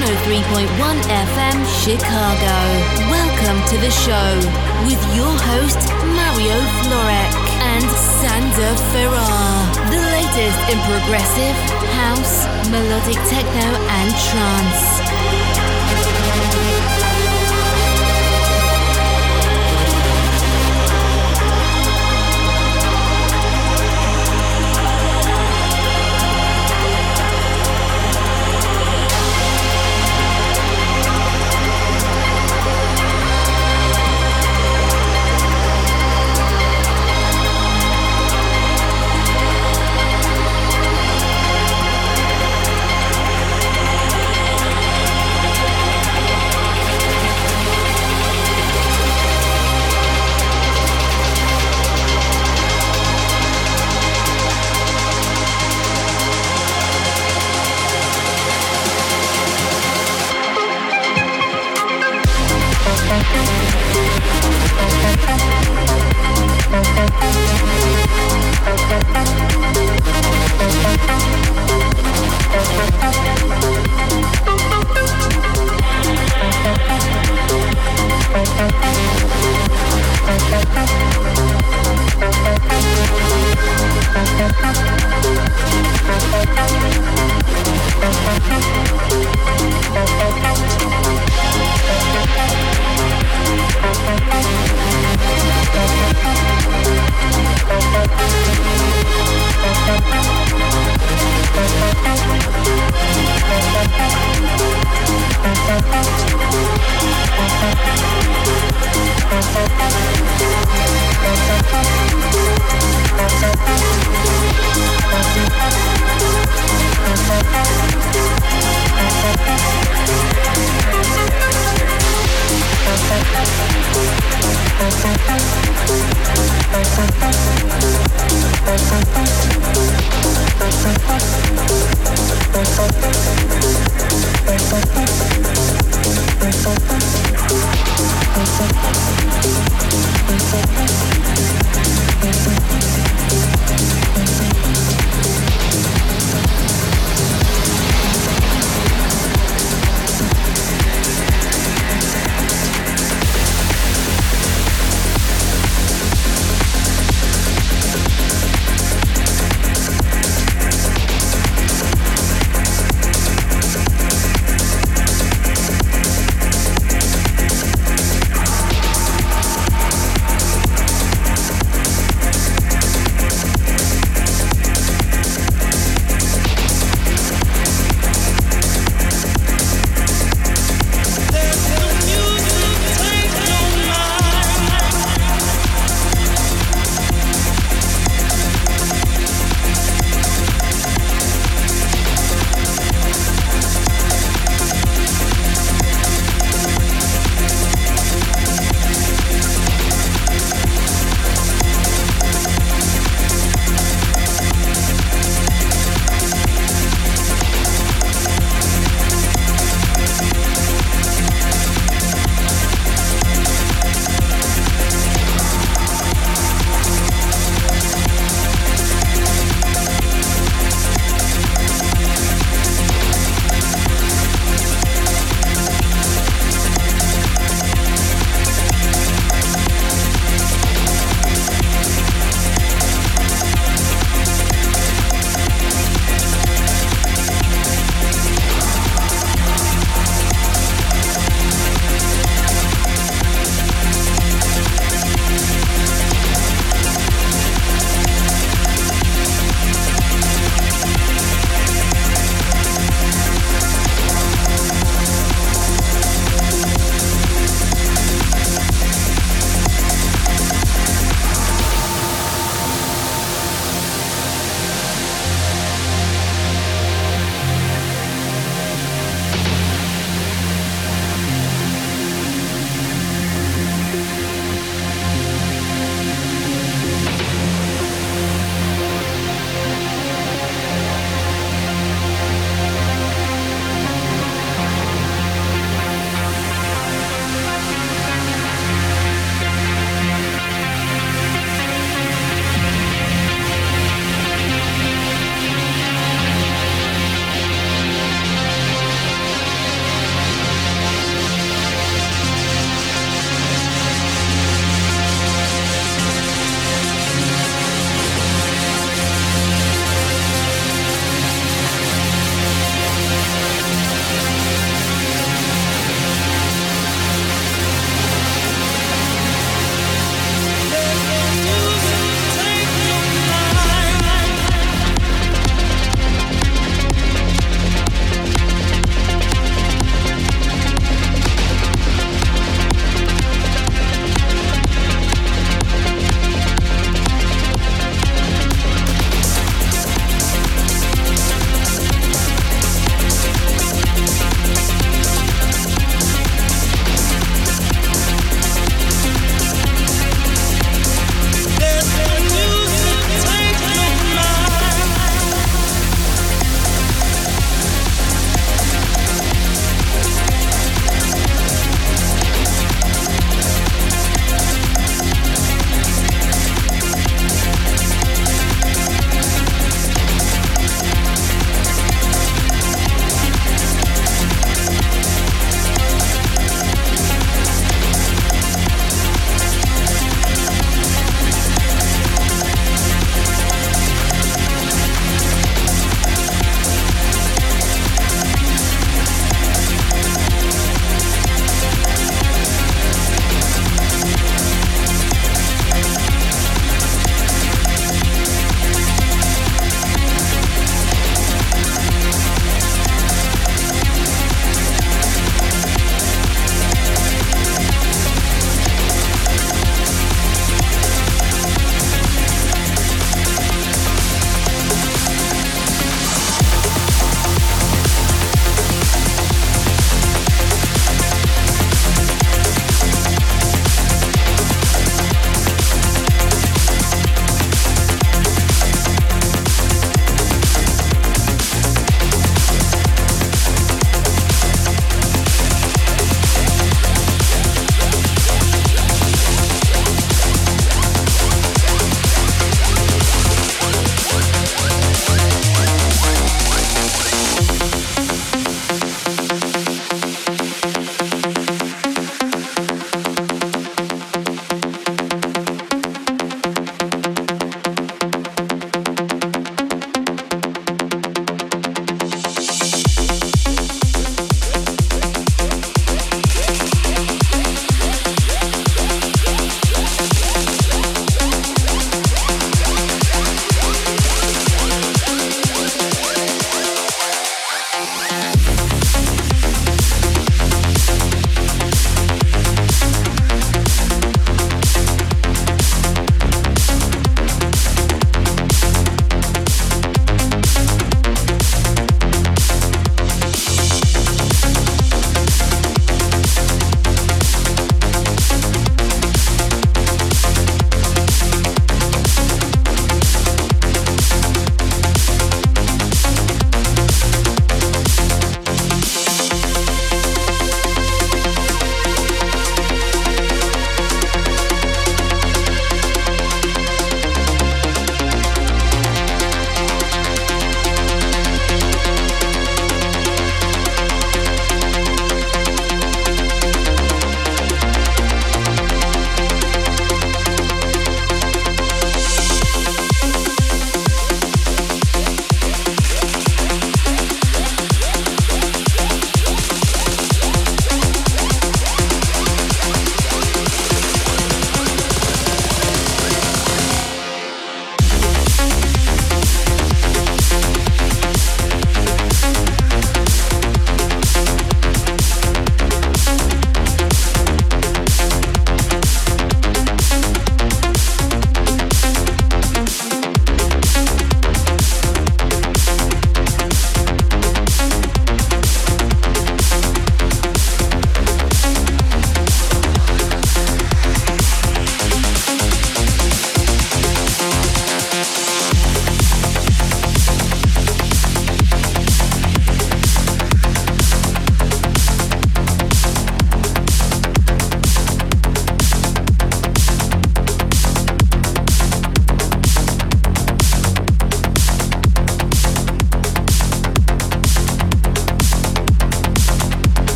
103.1 FM Chicago. Welcome to the show with your host Mario Florek and Sander Ferrar. The latest in progressive, house, melodic techno and trance.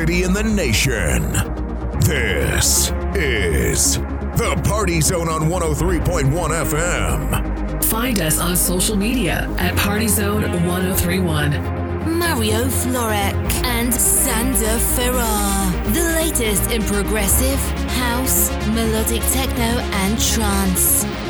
City in the nation. This is the Party Zone on 103.1 FM. Find us on social media at Party Zone 1031. Mario Florek and Sander Ferrar. The latest in progressive, house, melodic techno, and trance.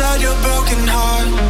inside your broken heart.